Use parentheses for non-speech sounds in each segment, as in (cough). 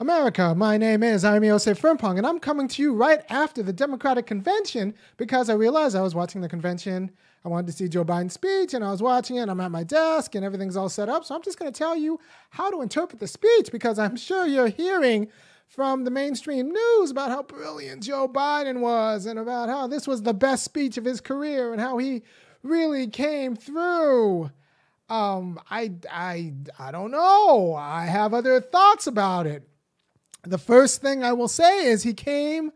America, my name is Irami Yosef and I'm coming to you right after the Democratic convention because I realized I was watching the convention. I wanted to see Joe Biden's speech, and I was watching it. I'm at my desk, and everything's all set up. So I'm just going to tell you how to interpret the speech because I'm sure you're hearing from the mainstream news about how brilliant Joe Biden was and about how this was the best speech of his career and how he really came through. Um, I, I, I don't know. I have other thoughts about it. The first thing I will say is he came.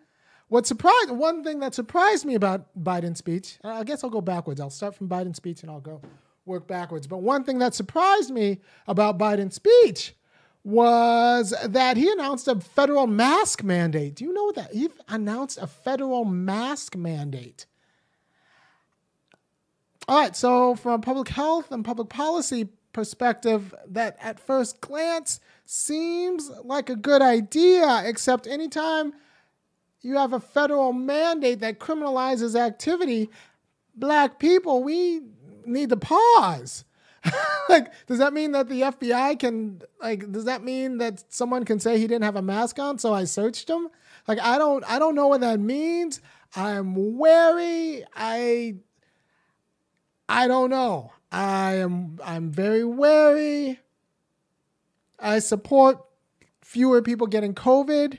What surprised one thing that surprised me about Biden's speech, I guess I'll go backwards. I'll start from Biden's speech and I'll go work backwards. But one thing that surprised me about Biden's speech was that he announced a federal mask mandate. Do you know that? He announced a federal mask mandate. All right, so from a public health and public policy perspective, that at first glance seems like a good idea, except anytime you have a federal mandate that criminalizes activity, black people, we need to pause. (laughs) like, does that mean that the FBI can, like, does that mean that someone can say he didn't have a mask on, so I searched him? Like, I don't, I don't know what that means. I'm wary. I, I don't know. I am, I'm very wary. I support fewer people getting COVID,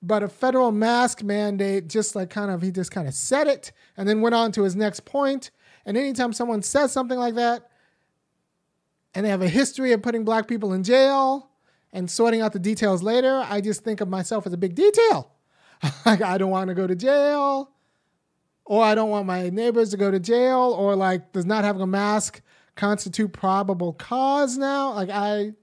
but a federal mask mandate, just like kind of, he just kind of said it and then went on to his next point. And anytime someone says something like that, and they have a history of putting black people in jail and sorting out the details later, I just think of myself as a big detail. (laughs) like, I don't want to go to jail, or I don't want my neighbors to go to jail, or like, does not having a mask constitute probable cause now? Like, I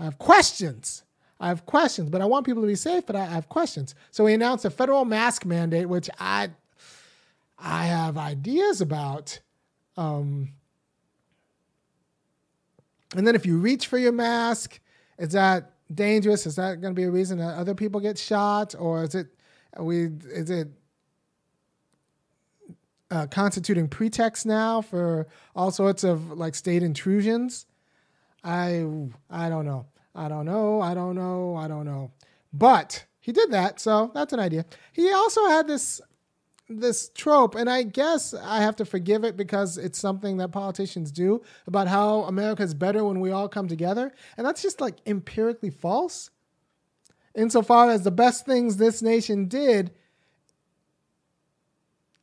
I have questions. I have questions, but I want people to be safe, but I have questions. So we announced a federal mask mandate, which I I have ideas about. Um, and then if you reach for your mask, is that dangerous? Is that going to be a reason that other people get shot, or is it we is it uh, constituting pretext now for all sorts of like state intrusions? I I don't know. I don't know. I don't know. I don't know. But he did that, so that's an idea. He also had this this trope, and I guess I have to forgive it because it's something that politicians do about how America is better when we all come together, and that's just like empirically false. Insofar as the best things this nation did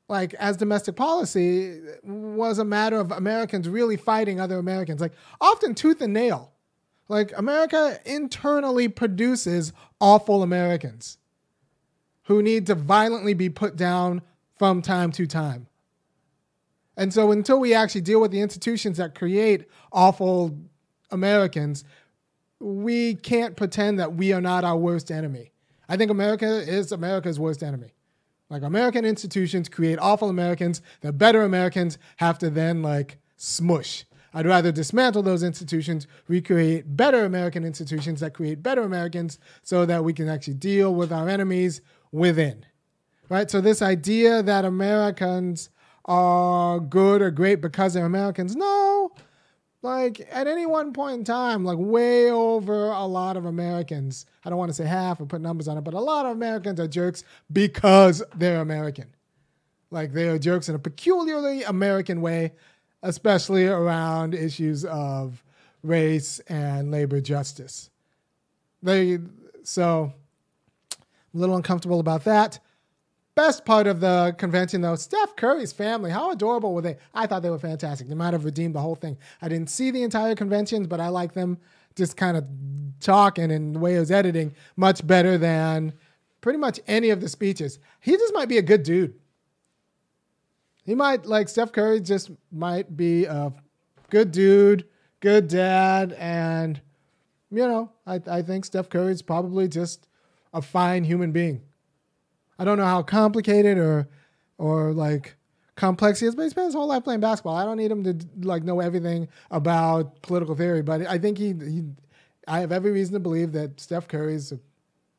like as domestic policy was a matter of Americans really fighting other Americans, like often tooth and nail. Like America internally produces awful Americans who need to violently be put down from time to time. And so until we actually deal with the institutions that create awful Americans, we can't pretend that we are not our worst enemy. I think America is America's worst enemy. Like American institutions create awful Americans that better Americans have to then like smush. I'd rather dismantle those institutions, recreate better American institutions that create better Americans so that we can actually deal with our enemies within. Right? So this idea that Americans are good or great because they're Americans, no. Like at any one point in time, like way over a lot of Americans, I don't want to say half or put numbers on it, but a lot of Americans are jerks because they're American. Like they are jerks in a peculiarly American way, especially around issues of race and labor justice. They so I'm a little uncomfortable about that. Best part of the convention, though, Steph Curry's family. How adorable were they? I thought they were fantastic. They might have redeemed the whole thing. I didn't see the entire convention, but I like them just kind of talking and the way he was editing much better than pretty much any of the speeches. He just might be a good dude. He might, like, Steph Curry just might be a good dude, good dad, and, you know, I, I think Steph Curry's probably just a fine human being. I don't know how complicated or or like complex he is, but he spent his whole life playing basketball. I don't need him to like know everything about political theory, but I think he, he I have every reason to believe that Steph Curry is a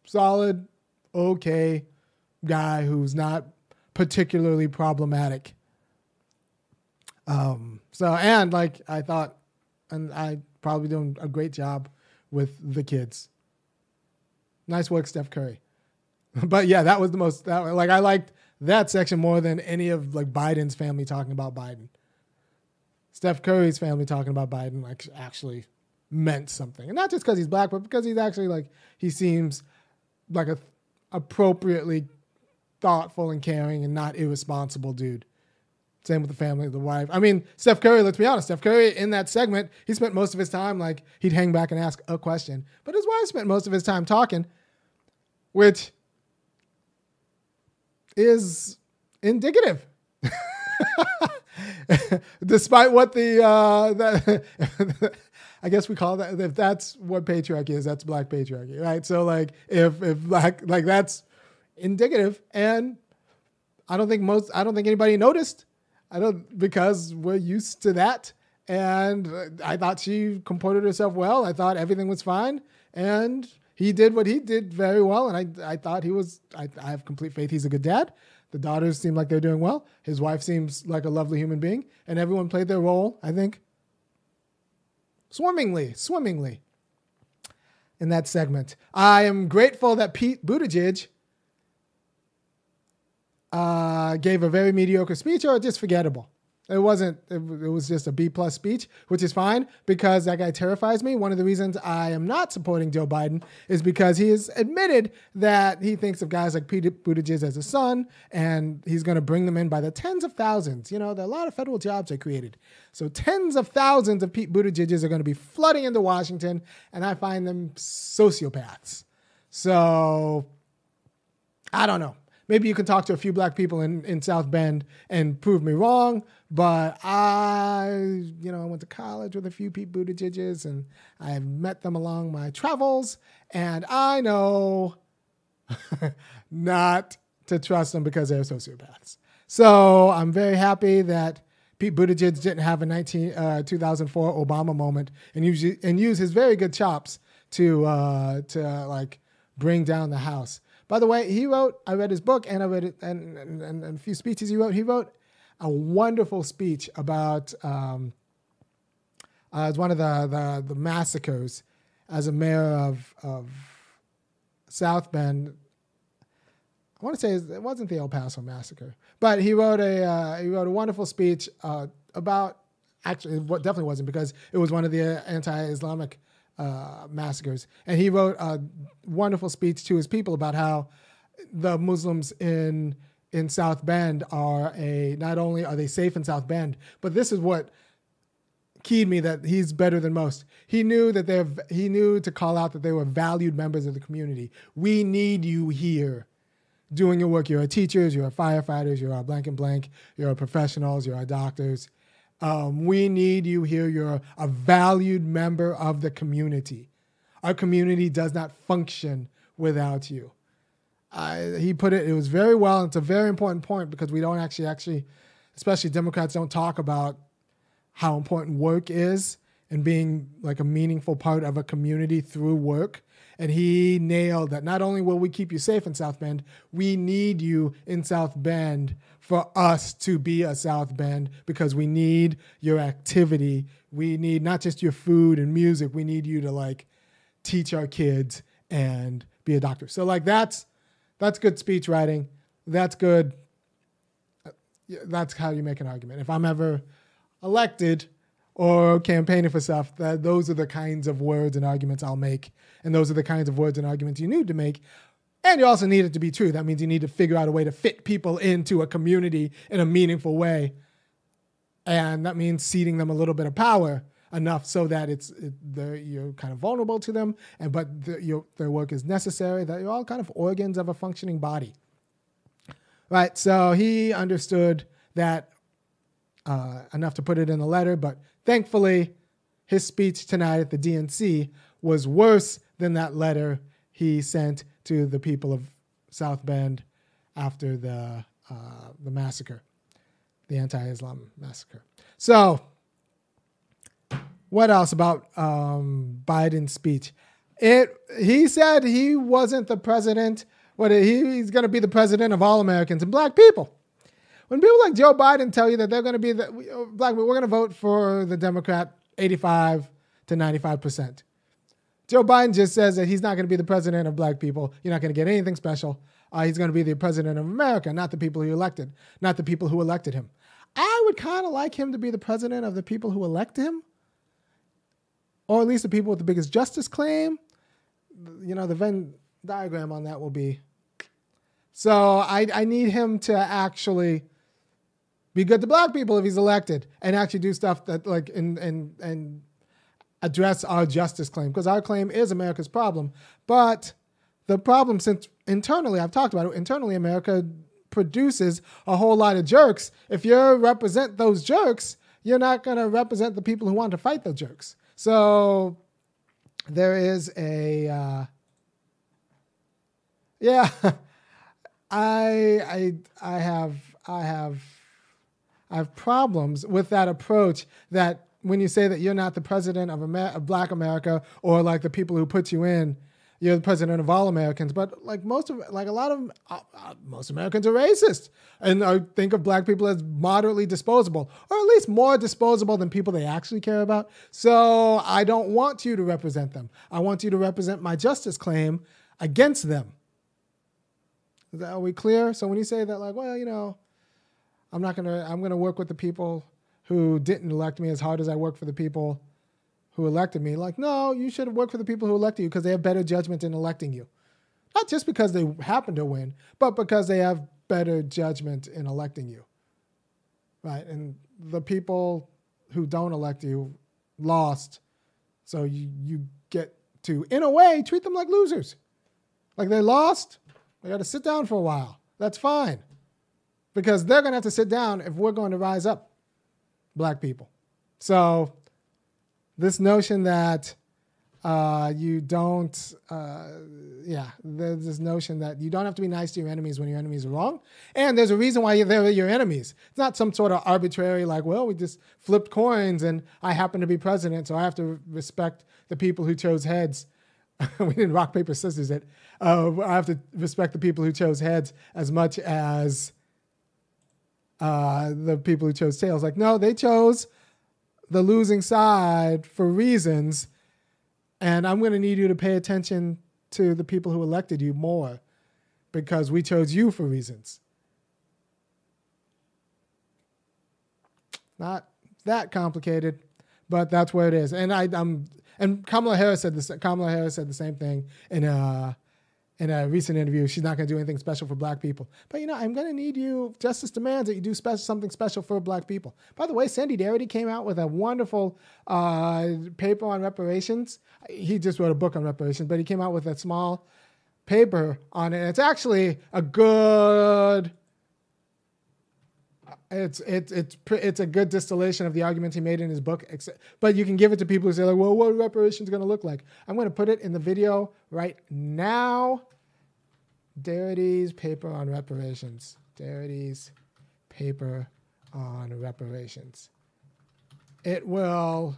solid, okay guy who's not particularly problematic. Um, so and like I thought, and I probably doing a great job with the kids. Nice work, Steph Curry. (laughs) but yeah, that was the most that like I liked that section more than any of like Biden's family talking about Biden. Steph Curry's family talking about Biden like actually meant something, and not just because he's black, but because he's actually like he seems like a appropriately thoughtful and caring and not irresponsible dude. Same with the family, the wife. I mean, Steph Curry, let's be honest, Steph Curry in that segment, he spent most of his time like he'd hang back and ask a question. But his wife spent most of his time talking, which is indicative. (laughs) Despite what the uh that (laughs) I guess we call that if that's what patriarchy is, that's black patriarchy, right? So like if if black like that's indicative and I don't think most I don't think anybody noticed I don't because we're used to that. And I thought she comported herself well. I thought everything was fine, and he did what he did very well. And I I thought he was. I, I have complete faith he's a good dad. The daughters seem like they're doing well. His wife seems like a lovely human being, and everyone played their role. I think swimmingly, swimmingly in that segment. I am grateful that Pete Buttigieg uh, gave a very mediocre speech or just forgettable. It wasn't. It, it, was just a B plus speech, which is fine because that guy terrifies me. One of the reasons I am not supporting Joe Biden is because he has admitted that he thinks of guys like Pete Buttigieg as a son, and he's going to bring them in by the tens of thousands. You know, there are a lot of federal jobs are created, so tens of thousands of Pete Buttigiegs are going to be flooding into Washington, and I find them sociopaths. So I don't know maybe you can talk to a few black people in, in South Bend and prove me wrong. But I, you know, I went to college with a few Pete Buttigiegs and I've met them along my travels. And I know (laughs) not to trust them because they're sociopaths. So I'm very happy that Pete Buttigieg didn't have a 19, uh, 2004 Obama moment and use, and use his very good chops to, uh, to uh, like bring down the House. By the way, he wrote, I read his book and I read it, and, and, and, and a few speeches he wrote. He wrote a wonderful speech about, um, uh, as one of the, the, the massacres as a mayor of, of South Bend. I want to say it wasn't the El Paso massacre, but he wrote a uh, he wrote a wonderful speech uh, about actually what definitely wasn't because it was one of the anti-Islamic uh, massacres. And he wrote a wonderful speech to his people about how the Muslims in in South Bend are a not only are they safe in South Bend, but this is what keyed me that he's better than most. He knew that they're he knew to call out that they were valued members of the community. We need you here doing your work. You're our teachers, you're our firefighters, you're our blank and blank, you're our professionals, you're our doctors. Um, we need you here. You're a valued member of the community. Our community does not function without you. Uh, he put it, it was very well. It's a very important point because we don't actually, actually, especially Democrats, don't talk about how important work is and being like a meaningful part of a community through work. And he nailed that not only will we keep you safe in South Bend, we need you in South Bend for us to be a South Bend because we need your activity. We need not just your food and music. We need you to like teach our kids and be a doctor. So like that's that's good speech writing. That's good. That's how you make an argument. If I'm ever elected or campaigning for stuff, that those are the kinds of words and arguments I'll make, and those are the kinds of words and arguments you need to make and you also need it to be true. That means you need to figure out a way to fit people into a community in a meaningful way. And that means ceding them a little bit of power enough so that it's it, you're kind of vulnerable to them, and but the, your, their work is necessary. That you're all kind of organs of a functioning body, right? So he understood that uh, enough to put it in the letter, but thankfully, his speech tonight at the DNC was worse than that letter he sent to the people of South Bend after the uh, the massacre, the anti-Islam massacre. So, what else about um, Biden's speech? It he said he wasn't the president. What he, he's going to be the president of all Americans and black people. When people like Joe Biden tell you that they're going to be the black, we're going to vote for the Democrat 85 to 95 percent. Joe Biden just says that he's not going to be the president of black people. You're not going to get anything special. Uh, he's going to be the president of America, not the people who elected, not the people who elected him. I would kind of like him to be the president of the people who elect him, or at least the people with the biggest justice claim. You know, the Venn diagram on that will be. So I, I need him to actually be good to black people if he's elected and actually do stuff that like and and and address our justice claim because our claim is America's problem. But the problem since internally, I've talked about it, internally America produces a whole lot of jerks. If you represent those jerks, you're not going to represent the people who want to fight the jerks. So there is a uh, yeah. (laughs) I I I have I have I have problems with that approach that when you say that you're not the president of, Amer- of black America or like the people who put you in, you're the president of all Americans. But like most of, like a lot of uh, uh, most Americans are racist and I think of black people as moderately disposable, or at least more disposable than people they actually care about. So I don't want you to represent them. I want you to represent my justice claim against them. Is That, are we clear? So when you say that, like, well, you know, I'm not gonna, I'm gonna work with the people who didn't elect me as hard as I work for the people who elected me. Like, no, you should have worked for the people who elected you because they have better judgment in electing you. Not just because they happen to win, but because they have better judgment in electing you. Right? And the people who don't elect you lost. So you, you get to, in a way, treat them like losers. Like they lost, they got to sit down for a while. That's fine. Because they're going to have to sit down if we're going to rise up, black people. So this notion that uh, you don't, uh, yeah, there's this notion that you don't have to be nice to your enemies when your enemies are wrong. And there's a reason why they're your enemies. It's not some sort of arbitrary, like, well, we just flipped coins and I happen to be president, so I have to respect the people who chose heads. (laughs) we didn't rock, paper, scissors it. Uh, I have to respect the people who chose heads as much as uh, the people who chose tails. Like, no, they chose the losing side for reasons, and I'm going to need you to pay attention to the people who elected you more because we chose you for reasons. Not that complicated, but that's where it is. And I, I'm, and Kamala Harris said this. Kamala Harris said the same thing in a in a recent interview, she's not going to do anything special for black people. But you know, I'm going to need you. Justice demands that you do something special for black people. By the way, Sandy Darity came out with a wonderful uh, paper on reparations. He just wrote a book on reparations, but he came out with a small paper on it. It's actually a good. It's it's it's it's a good distillation of the arguments he made in his book. But you can give it to people who say like, "Well, what reparations going to look like?" I'm going to put it in the video right now. Darity's paper on reparations. Darity's paper on reparations. It will.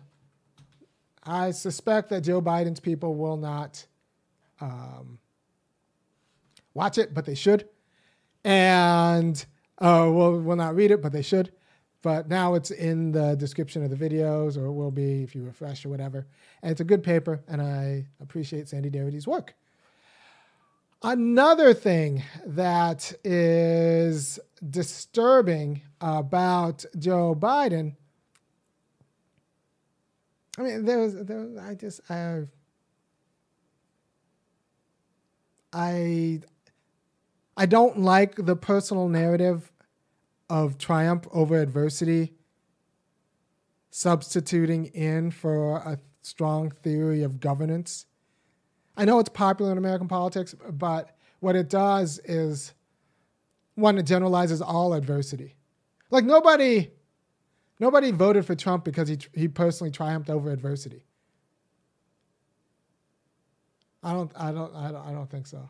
I suspect that Joe Biden's people will not um, watch it, but they should. And uh, will will not read it, but they should. But now it's in the description of the videos, or it will be if you refresh or whatever. And it's a good paper, and I appreciate Sandy Darity's work. Another thing that is disturbing about Joe Biden. I mean, there's, there, I just, I, I, I don't like the personal narrative of triumph over adversity substituting in for a strong theory of governance. I know it's popular in American politics, but what it does is one, it generalizes all adversity. Like nobody, nobody voted for Trump because he he personally triumphed over adversity. I don't, I don't, I don't, I don't think so.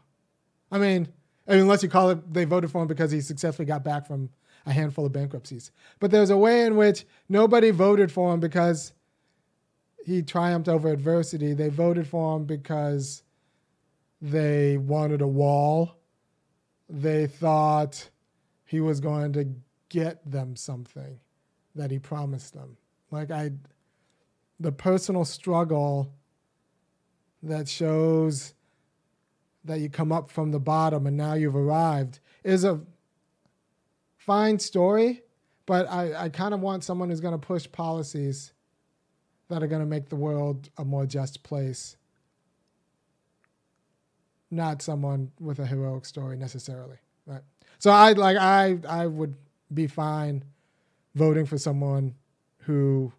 I mean, I mean, unless you call it they voted for him because he successfully got back from a handful of bankruptcies. But there's a way in which nobody voted for him because he triumphed over adversity. They voted for him because they wanted a wall. They thought he was going to get them something that he promised them. Like I the personal struggle that shows that you come up from the bottom and now you've arrived is a fine story, but I, I kind of want someone who's going to push policies that are going to make the world a more just place. Not someone with a heroic story necessarily, right? So I like I I would be fine voting for someone who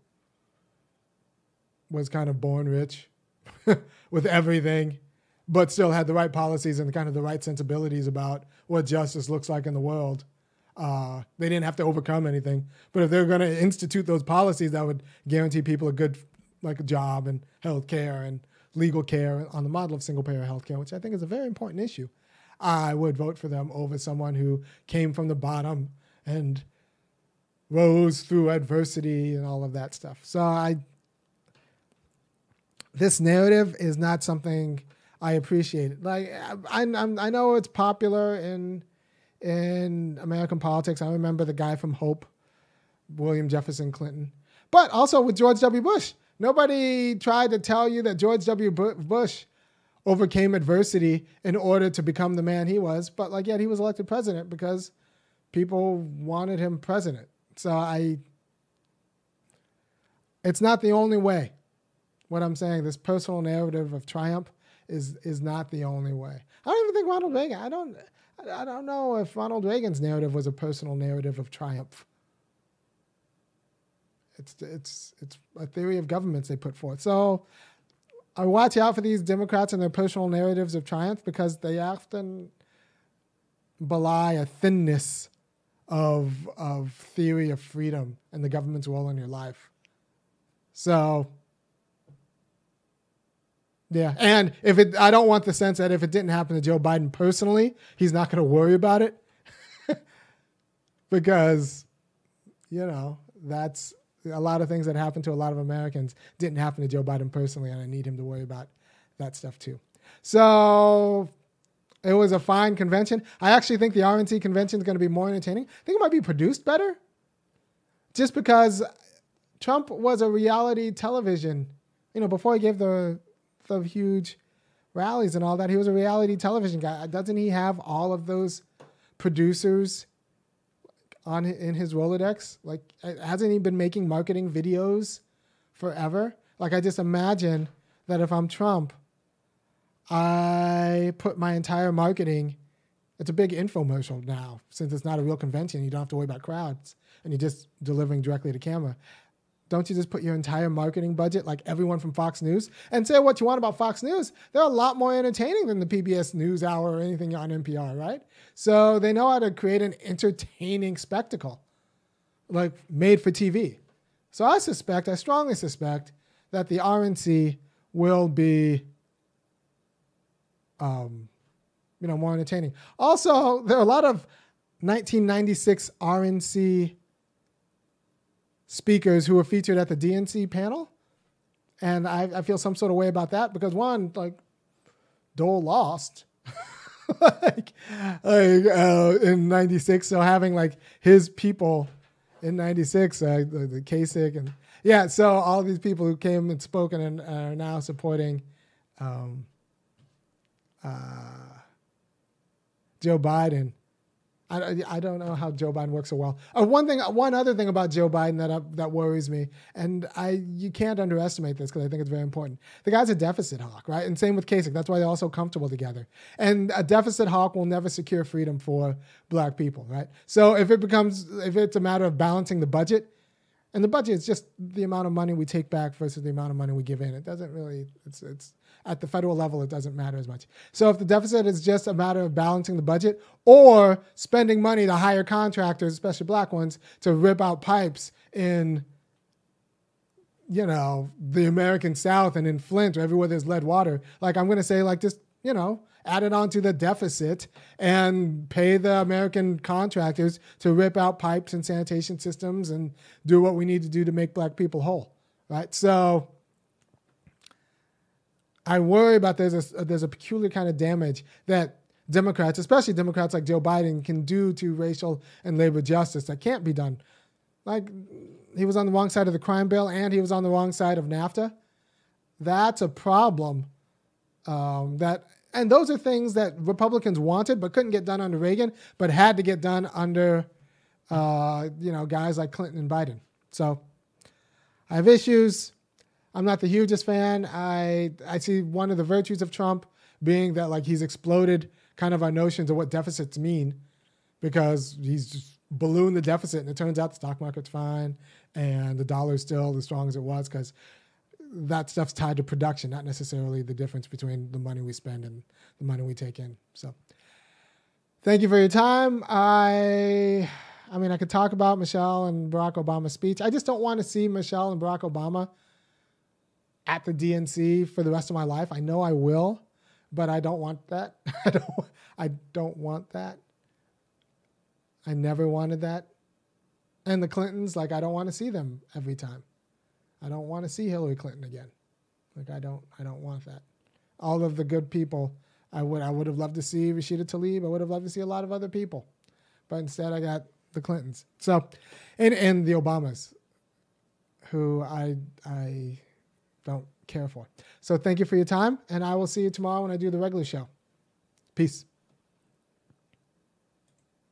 was kind of born rich (laughs) with everything, but still had the right policies and kind of the right sensibilities about what justice looks like in the world. Uh, they didn't have to overcome anything, but if they're going to institute those policies that would guarantee people a good like a job and health care and legal care on the model of single payer health care, which I think is a very important issue, I would vote for them over someone who came from the bottom and rose through adversity and all of that stuff. So I this narrative is not something I appreciate. it. Like I, I, I know it's popular in in American politics. I remember the guy from Hope, William Jefferson Clinton, but also with George W. Bush. Nobody tried to tell you that George W. Bush overcame adversity in order to become the man he was, but like yet he was elected president because people wanted him president. So I it's not the only way. What I'm saying, this personal narrative of triumph is is not the only way. I don't even think Ronald Reagan. I don't I don't know if Ronald Reagan's narrative was a personal narrative of triumph. It's it's it's a theory of governments they put forth. So I watch out for these Democrats and their personal narratives of triumph because they often belie a thinness of of theory of freedom and the government's role in your life. So yeah, and if it, I don't want the sense that if it didn't happen to Joe Biden personally, he's not going to worry about it, (laughs) because, you know, that's a lot of things that happen to a lot of Americans didn't happen to Joe Biden personally, and I need him to worry about that stuff too. So it was a fine convention. I actually think the RNC convention is going to be more entertaining. I think it might be produced better, just because Trump was a reality television. You know, before he gave the the huge rallies and all that, he was a reality television guy. Doesn't he have all of those producers on in his Rolodex? Like, uh, hasn't he been making marketing videos forever? Like, I just imagine that if I'm Trump, I put my entire marketing. It's a big infomercial now, since it's not a real convention. You don't have to worry about crowds, and you're just delivering directly to camera. Don't you just put your entire marketing budget, like everyone from Fox News, and say what you want about Fox News? They're a lot more entertaining than the PBS News Hour or anything on NPR, right? So they know how to create an entertaining spectacle, like made for TV. So I suspect, I strongly suspect, that the RNC will be, um, you know, more entertaining. Also, there are a lot of 1996 RNC speakers who were featured at the DNC panel. And I, I feel some sort of way about that because one, like, Dole lost. (laughs) like, like uh, in 96. So having like his people in 96, uh, the, the Kasich and yeah, so all these people who came and spoken and are now supporting um, uh, Joe Biden I, I don't know how Joe Biden works so well. Uh, one thing, one other thing about Joe Biden that uh, that worries me, and I you can't underestimate this because I think it's very important. The guy's a deficit hawk, right? And same with Kasich. That's why they're all so comfortable together. And a deficit hawk will never secure freedom for black people, right? So if it becomes, if it's a matter of balancing the budget, and the budget is just the amount of money we take back versus the amount of money we give in. It doesn't really. It's it's at the federal level. It doesn't matter as much. So if the deficit is just a matter of balancing the budget or spending money to hire contractors, especially black ones, to rip out pipes in you know the American South and in Flint or everywhere there's lead water, like I'm going to say like just you know add it onto the deficit and pay the American contractors to rip out pipes and sanitation systems and do what we need to do to make black people whole. Right. So I worry about there's a, there's a peculiar kind of damage that Democrats, especially Democrats like Joe Biden, can do to racial and labor justice that can't be done. Like he was on the wrong side of the crime bill and he was on the wrong side of NAFTA. That's a problem Um, that and those are things that Republicans wanted but couldn't get done under Reagan, but had to get done under uh, you know guys like Clinton and Biden. So I have issues. I'm not the hugest fan. I I see one of the virtues of Trump being that like he's exploded kind of our notions of what deficits mean because he's just ballooned the deficit and it turns out the stock market's fine and the dollar's still as strong as it was because that stuff's tied to production, not necessarily the difference between the money we spend and the money we take in. So thank you for your time. I I mean I could talk about Michelle and Barack Obama's speech. I just don't want to see Michelle and Barack Obama at the DNC for the rest of my life. I know I will, but I don't want that. (laughs) I don't I don't want that. I never wanted that. And the Clintons, like I don't want to see them every time. I don't want to see Hillary Clinton again. Like I don't I don't want that. All of the good people I would I would have loved to see Rashida Tlaib. I would have loved to see a lot of other people. But instead I got the Clintons. So and and the Obamas who I I don't care for. So thank you for your time and I will see you tomorrow when I do the regular show. Peace.